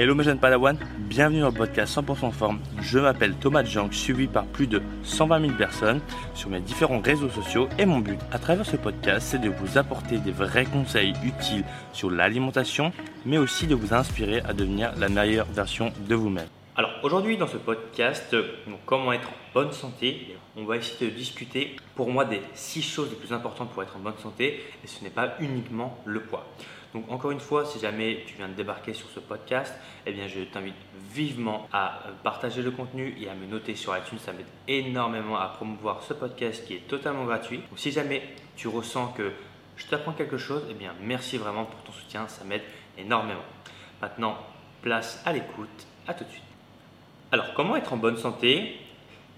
Hello mes jeunes Padawan, bienvenue dans le podcast 100% forme. Je m'appelle Thomas Jank, suivi par plus de 120 000 personnes sur mes différents réseaux sociaux et mon but à travers ce podcast c'est de vous apporter des vrais conseils utiles sur l'alimentation mais aussi de vous inspirer à devenir la meilleure version de vous-même. Alors aujourd'hui dans ce podcast, comment être en bonne santé, on va essayer de discuter pour moi des 6 choses les plus importantes pour être en bonne santé et ce n'est pas uniquement le poids. Donc encore une fois, si jamais tu viens de débarquer sur ce podcast, eh bien je t'invite vivement à partager le contenu et à me noter sur iTunes. Ça m'aide énormément à promouvoir ce podcast qui est totalement gratuit. Donc si jamais tu ressens que je t'apprends quelque chose, eh bien merci vraiment pour ton soutien, ça m'aide énormément. Maintenant, place à l'écoute. À tout de suite. Alors, comment être en bonne santé?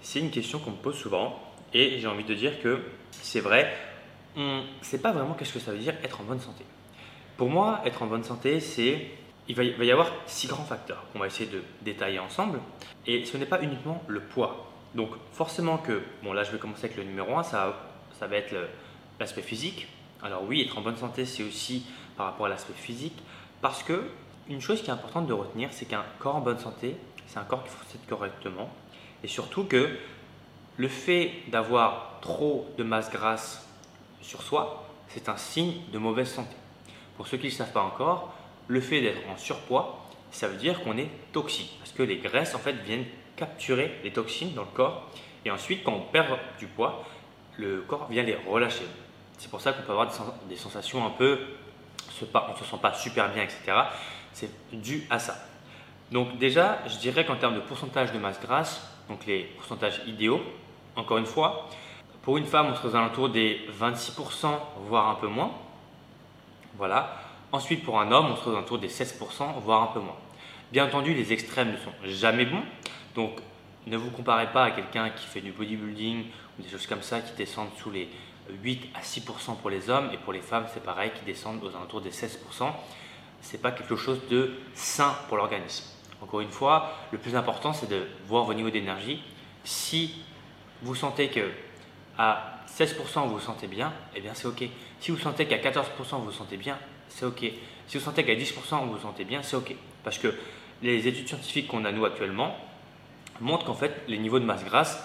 C'est une question qu'on me pose souvent et j'ai envie de dire que c'est vrai, on ne sait pas vraiment qu'est-ce que ça veut dire être en bonne santé. Pour moi, être en bonne santé, c'est il va, y avoir six grands facteurs qu'on va essayer de détailler ensemble. Et ce n'est pas uniquement le poids. Donc forcément que, bon là je vais commencer avec le numéro 1, ça, ça va être l'aspect physique. Alors oui, être en bonne santé, c'est aussi par rapport à l'aspect physique. Parce que une chose qui est importante de retenir, c'est qu'un corps en bonne santé, c'est un corps qui fonctionne correctement. Et surtout que le fait d'avoir trop de masse grasse sur soi, c'est un signe de mauvaise santé. Pour ceux qui ne le savent pas encore, le fait d'être en surpoids, ça veut dire qu'on est toxique. Parce que les graisses, en fait, viennent capturer les toxines dans le corps. Et ensuite, quand on perd du poids, le corps vient les relâcher. C'est pour ça qu'on peut avoir des sensations un peu, on ne se sent pas super bien, etc. C'est dû à ça. Donc déjà, je dirais qu'en termes de pourcentage de masse grasse, donc les pourcentages idéaux, encore une fois, pour une femme, on serait aux alentours des 26%, voire un peu moins. Voilà. Ensuite, pour un homme, on se retrouve autour des 16%, voire un peu moins. Bien entendu, les extrêmes ne sont jamais bons. Donc, ne vous comparez pas à quelqu'un qui fait du bodybuilding ou des choses comme ça qui descendent sous les 8 à 6% pour les hommes et pour les femmes, c'est pareil, qui descendent aux alentours des 16%. Ce n'est pas quelque chose de sain pour l'organisme. Encore une fois, le plus important, c'est de voir vos niveaux d'énergie. Si vous sentez que à 16% vous vous sentez bien, eh bien c'est ok. Si vous sentez qu'à 14% vous vous sentez bien, c'est ok. Si vous sentez qu'à 10% vous vous sentez bien, c'est ok. Parce que les études scientifiques qu'on a nous actuellement montrent qu'en fait les niveaux de masse grasse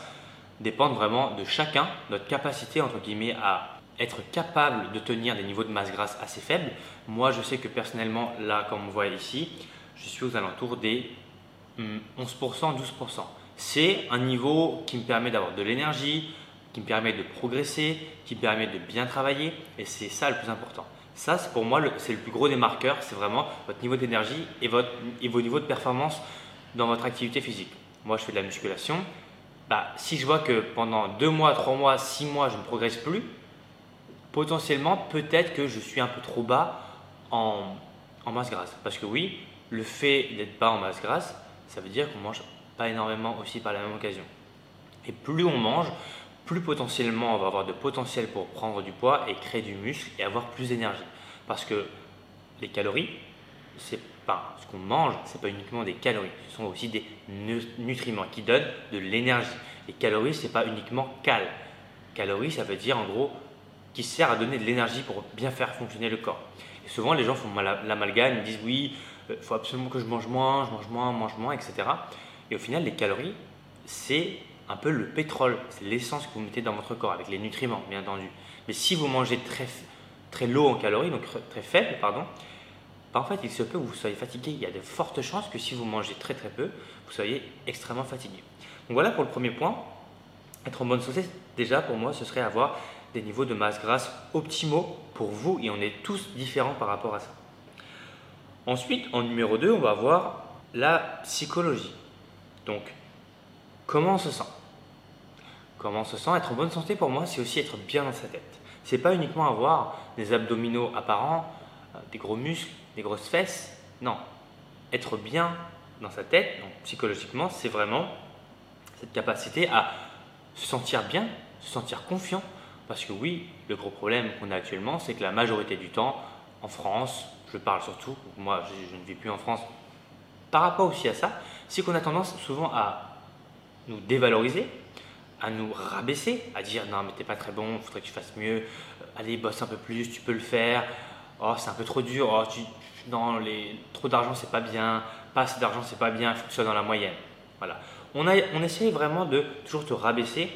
dépendent vraiment de chacun, notre capacité entre guillemets à être capable de tenir des niveaux de masse grasse assez faibles. Moi je sais que personnellement là comme on voit ici, je suis aux alentours des 11%, hum, 12%. C'est un niveau qui me permet d'avoir de l'énergie, qui me permet de progresser, qui me permet de bien travailler, et c'est ça le plus important. Ça, c'est pour moi, c'est le plus gros des marqueurs, c'est vraiment votre niveau d'énergie et, et vos niveaux de performance dans votre activité physique. Moi, je fais de la musculation. Bah, si je vois que pendant 2 mois, 3 mois, 6 mois, je ne progresse plus, potentiellement, peut-être que je suis un peu trop bas en masse grasse. Parce que oui, le fait d'être bas en masse grasse, ça veut dire qu'on mange pas énormément aussi par la même occasion. Et plus on mange, plus potentiellement on va avoir de potentiel pour prendre du poids et créer du muscle et avoir plus d'énergie. Parce que les calories, c'est pas ce qu'on mange, c'est pas uniquement des calories, ce sont aussi des nutriments qui donnent de l'énergie. Les calories, c'est pas uniquement cal. Calories, ça veut dire en gros qui sert à donner de l'énergie pour bien faire fonctionner le corps. Et souvent, les gens font l'amalgame, ils disent oui, il euh, faut absolument que je mange moins, je mange moins, mange moins, etc. Et au final, les calories, c'est un peu le pétrole, c'est l'essence que vous mettez dans votre corps avec les nutriments, bien entendu. Mais si vous mangez très, très low en calories, donc très faible, pardon, bah, en fait, il se peut que vous soyez fatigué. Il y a de fortes chances que si vous mangez très très peu, vous soyez extrêmement fatigué. Donc voilà pour le premier point. Être en bonne santé, déjà pour moi, ce serait avoir des niveaux de masse grasse optimaux pour vous et on est tous différents par rapport à ça. Ensuite, en numéro 2, on va voir la psychologie. Donc, comment on se sent? Comment on se sent Être en bonne santé? Pour moi, c'est aussi être bien dans sa tête. C'est pas uniquement avoir des abdominaux apparents, euh, des gros muscles, des grosses fesses. Non. Être bien dans sa tête, donc psychologiquement, c'est vraiment cette capacité à se sentir bien, se sentir confiant. Parce que oui, le gros problème qu'on a actuellement, c'est que la majorité du temps, en France, je parle surtout, moi je, ne vis plus en France, par rapport aussi à ça, c'est qu'on a tendance souvent à nous dévaloriser, à nous rabaisser, à dire non mais t'es pas très bon, faudrait que tu fasses mieux, allez bosse un peu plus, tu peux le faire, oh, c'est un peu trop dur, oh, tu, dans les, trop d'argent, c'est pas bien, pas assez d'argent, c'est pas bien, il faut que tu sois dans la moyenne. Voilà. On, a, on essaye vraiment de toujours te rabaisser,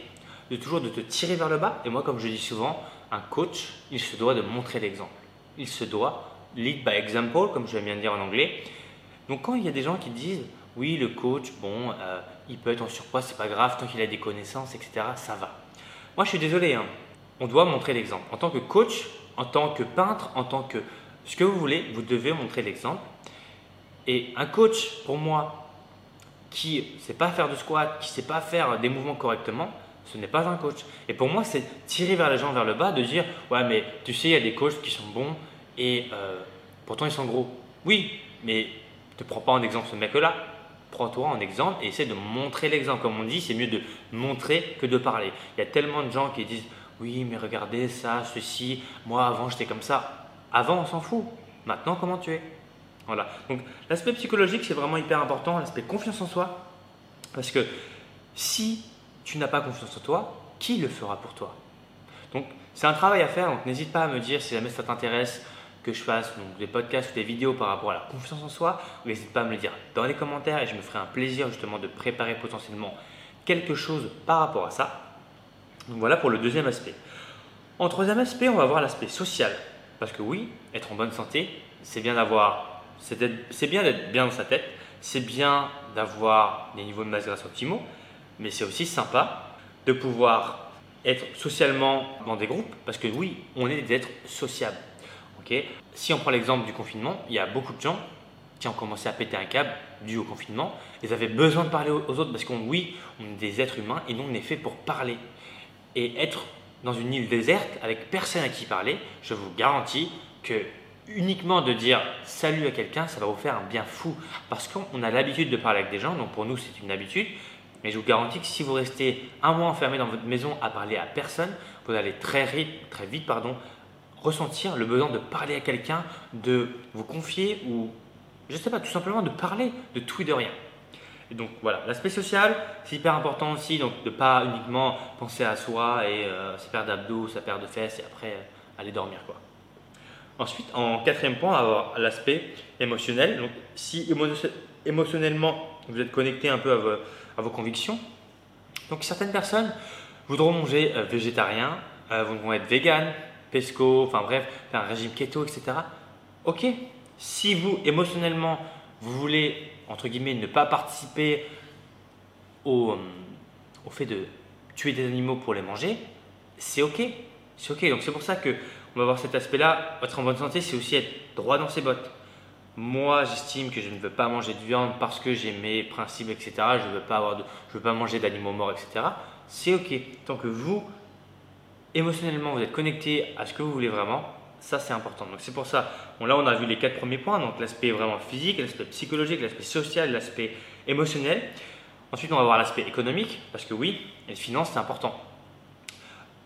de toujours de te tirer vers le bas. Et moi, comme je dis souvent, un coach, il se doit de montrer l'exemple. Il se doit, lead by example, comme je viens de dire en anglais. Donc quand il y a des gens qui disent, oui, le coach, bon, euh, il peut être en surpoids, c'est pas grave, tant qu'il a des connaissances, etc., ça va. Moi, je suis désolé, hein. on doit montrer l'exemple. En tant que coach, en tant que peintre, en tant que ce que vous voulez, vous devez montrer l'exemple. Et un coach, pour moi, qui ne sait pas faire de squat, qui ne sait pas faire des mouvements correctement, ce n'est pas un coach. Et pour moi, c'est tirer vers les gens vers le bas, de dire Ouais, mais tu sais, il y a des coachs qui sont bons et euh, pourtant ils sont gros. Oui, mais ne prends pas en exemple ce mec-là. Prends-toi en exemple et essaie de montrer l'exemple. Comme on dit, c'est mieux de montrer que de parler. Il y a tellement de gens qui disent Oui, mais regardez ça, ceci, moi avant j'étais comme ça. Avant, on s'en fout. Maintenant, comment tu es? Voilà. Donc, l'aspect psychologique, c'est vraiment hyper important. L'aspect confiance en soi. Parce que si tu n'as pas confiance en toi, qui le fera pour toi? Donc, c'est un travail à faire. Donc, n'hésite pas à me dire si jamais ça t'intéresse que je fasse des podcasts ou des vidéos par rapport à la confiance en soi. N'hésite pas à me le dire dans les commentaires et je me ferai un plaisir justement de préparer potentiellement quelque chose par rapport à ça. Donc, voilà pour le deuxième aspect. En troisième aspect, on va voir l'aspect social. Parce que oui, être en bonne santé, c'est bien d'avoir, c'est bien d'être bien dans sa tête, c'est bien d'avoir des niveaux de masse grasse optimaux, mais c'est aussi sympa de pouvoir être socialement dans des groupes, parce que oui, on est des êtres sociables. si on prend l'exemple du confinement, il y a beaucoup de gens qui ont commencé à péter un câble dû au confinement. Ils avaient besoin de parler aux autres parce qu'on, oui, on est des êtres humains et nous, on est fait pour parler. Et être dans une île déserte avec personne à qui parler, je vous garantis que uniquement de dire salut à quelqu'un, ça va vous faire un bien fou. Parce qu'on a l'habitude de parler avec des gens, donc pour nous c'est une habitude. Mais je vous garantis que si vous restez un mois enfermé dans votre maison à parler à personne, vous allez très très vite pardon, ressentir le besoin de parler à quelqu'un, de vous confier ou, je ne sais pas, tout simplement de parler de tout et de rien donc voilà, l'aspect social, c'est hyper important aussi, donc de pas uniquement penser à soi et euh, sa paire d'abdos, sa paire de fesses et après euh, aller dormir quoi. Ensuite, en quatrième point, avoir l'aspect émotionnel. Donc si émotionnellement vous êtes connecté un peu à vos, convictions, donc certaines personnes voudront manger euh, végétarien, voudront être vegan, pesco, enfin bref, faire un régime keto, etc. Ok, si vous émotionnellement vous voulez entre guillemets, ne pas participer au, euh, au fait de tuer des animaux pour les manger, c'est ok. C'est ok. Donc c'est pour ça que on va voir cet aspect-là. Être en bonne santé, c'est aussi être droit dans ses bottes. Moi, j'estime que je ne veux pas manger de viande parce que j'ai mes principes, etc. Je ne veux pas veux pas manger d'animaux morts, etc. C'est ok. Tant que vous, émotionnellement, vous êtes connecté à ce que vous voulez vraiment, ça, c'est important. Donc, c'est pour ça. Bon, là, on a vu les quatre premiers points. Donc, l'aspect vraiment physique, l'aspect psychologique, l'aspect social, l'aspect émotionnel. Ensuite, on va voir l'aspect économique, parce que oui, les finances, c'est important.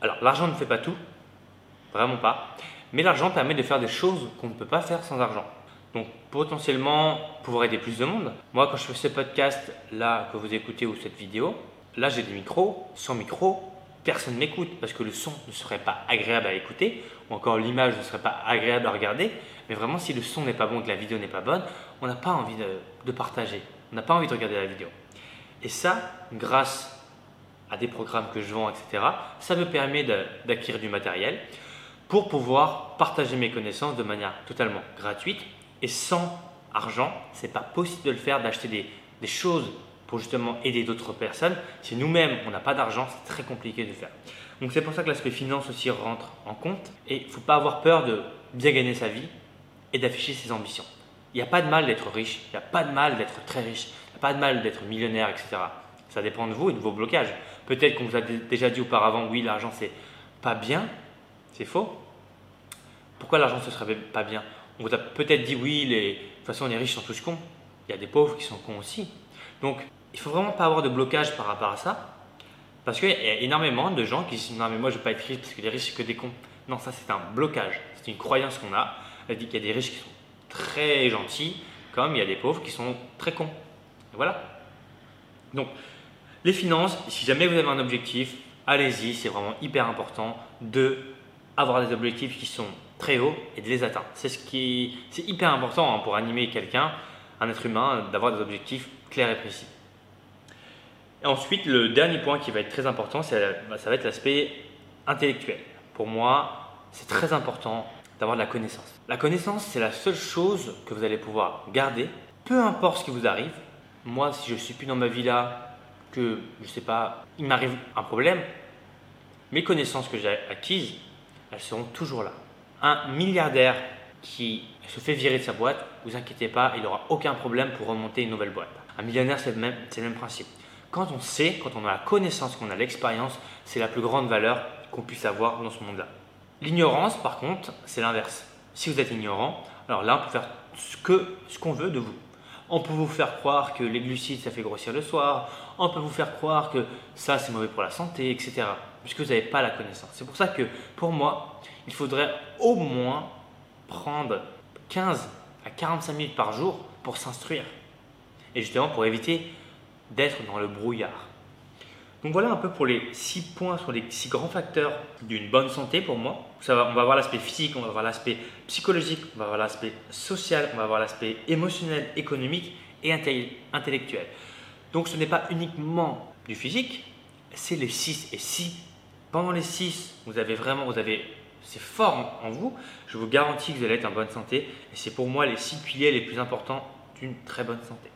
Alors, l'argent ne fait pas tout, vraiment pas. Mais l'argent permet de faire des choses qu'on ne peut pas faire sans argent. Donc, potentiellement, pouvoir aider plus de monde. Moi, quand je fais ce podcast là que vous écoutez ou cette vidéo, là, j'ai des micros. Sans micro, personne m'écoute parce que le son ne serait pas agréable à écouter ou encore l'image ne serait pas agréable à regarder. Mais vraiment, si le son n'est pas bon et que la vidéo n'est pas bonne, on n'a pas envie de, partager. On n'a pas envie de regarder la vidéo. Et ça, grâce à des programmes que je vends, etc., ça me permet d'acquérir du matériel pour pouvoir partager mes connaissances de manière totalement gratuite et sans argent. C'est pas possible de le faire, d'acheter des, des choses pour justement aider d'autres personnes. Si nous-mêmes, on n'a pas d'argent, c'est très compliqué de faire. Donc c'est pour ça que l'aspect finance aussi rentre en compte. Et il ne faut pas avoir peur de bien gagner sa vie et d'afficher ses ambitions. Il n'y a pas de mal d'être riche, il n'y a pas de mal d'être très riche, il n'y a pas de mal d'être millionnaire, etc. Ça dépend de vous et de vos blocages. Peut-être qu'on vous a déjà dit auparavant, oui, l'argent c'est pas bien, c'est faux. Pourquoi l'argent ce serait pas bien? On vous a peut-être dit, oui, les... de toute façon les riches sont tous cons. Il y a des pauvres qui sont cons aussi. Donc il faut vraiment pas avoir de blocage par rapport à ça. Parce qu'il y a énormément de gens qui disent Non, mais moi je veux pas être riche parce que les riches, c'est que des cons. Non, ça c'est un blocage. C'est une croyance qu'on a. Elle dit qu'il y a des riches qui sont très gentils, comme il y a des pauvres qui sont très cons. voilà. Donc, les finances, si jamais vous avez un objectif, allez-y. C'est vraiment hyper important de avoir des objectifs qui sont très haut et de les atteindre. C'est ce qui c'est hyper important hein, pour animer quelqu'un, un être humain, d'avoir des objectifs clairs et précis. Et ensuite, le dernier point qui va être très important, bah, ça va être l'aspect intellectuel. Pour moi, c'est très important d'avoir de la connaissance. La connaissance, c'est la seule chose que vous allez pouvoir garder, peu importe ce qui vous arrive. Moi, si je suis plus dans ma villa, que je ne sais pas, il m'arrive un problème, mes connaissances que j'ai acquises, elles seront toujours là. Un milliardaire qui se fait virer de sa boîte, vous inquiétez pas, il n'aura aucun problème pour remonter une nouvelle boîte. Un millionnaire, c'est le, même, le même principe. Quand on sait, quand on a la connaissance, qu'on a l'expérience, c'est la plus grande valeur qu'on puisse avoir dans ce monde-là. L'ignorance, par contre, c'est l'inverse. Si vous êtes ignorant, alors là, on peut faire ce ce qu'on veut de vous. On peut vous faire croire que les glucides, ça fait grossir le soir. On peut vous faire croire que ça, c'est mauvais pour la santé, etc. Puisque vous n'avez pas la connaissance. C'est pour ça que, pour moi, il faudrait au moins prendre 15 à 45 minutes par jour pour s'instruire. Et justement, pour éviter d'être dans le brouillard. Donc voilà un peu pour les six points sur les six grands facteurs d'une bonne santé pour moi. On va voir l'aspect physique, on va voir l'aspect psychologique, on va voir l'aspect social, on va voir l'aspect émotionnel, économique et intellectuel. Donc ce n'est pas uniquement du physique, c'est les six. Et si pendant les six, vous avez vraiment, vous avez c'est fort en vous, je vous garantis que vous allez être en bonne santé. Et c'est pour moi les six piliers les plus importants d'une très bonne santé.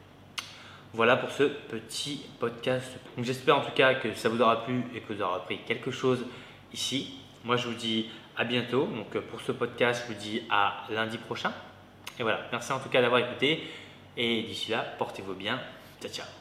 Voilà pour ce petit podcast. j'espère en tout cas que ça vous aura plu et que vous aurez appris quelque chose ici. Moi je vous dis à bientôt. Donc pour ce podcast, je vous dis à lundi prochain. Et voilà, merci en tout cas d'avoir écouté. Et d'ici là, portez-vous bien. Ciao ciao.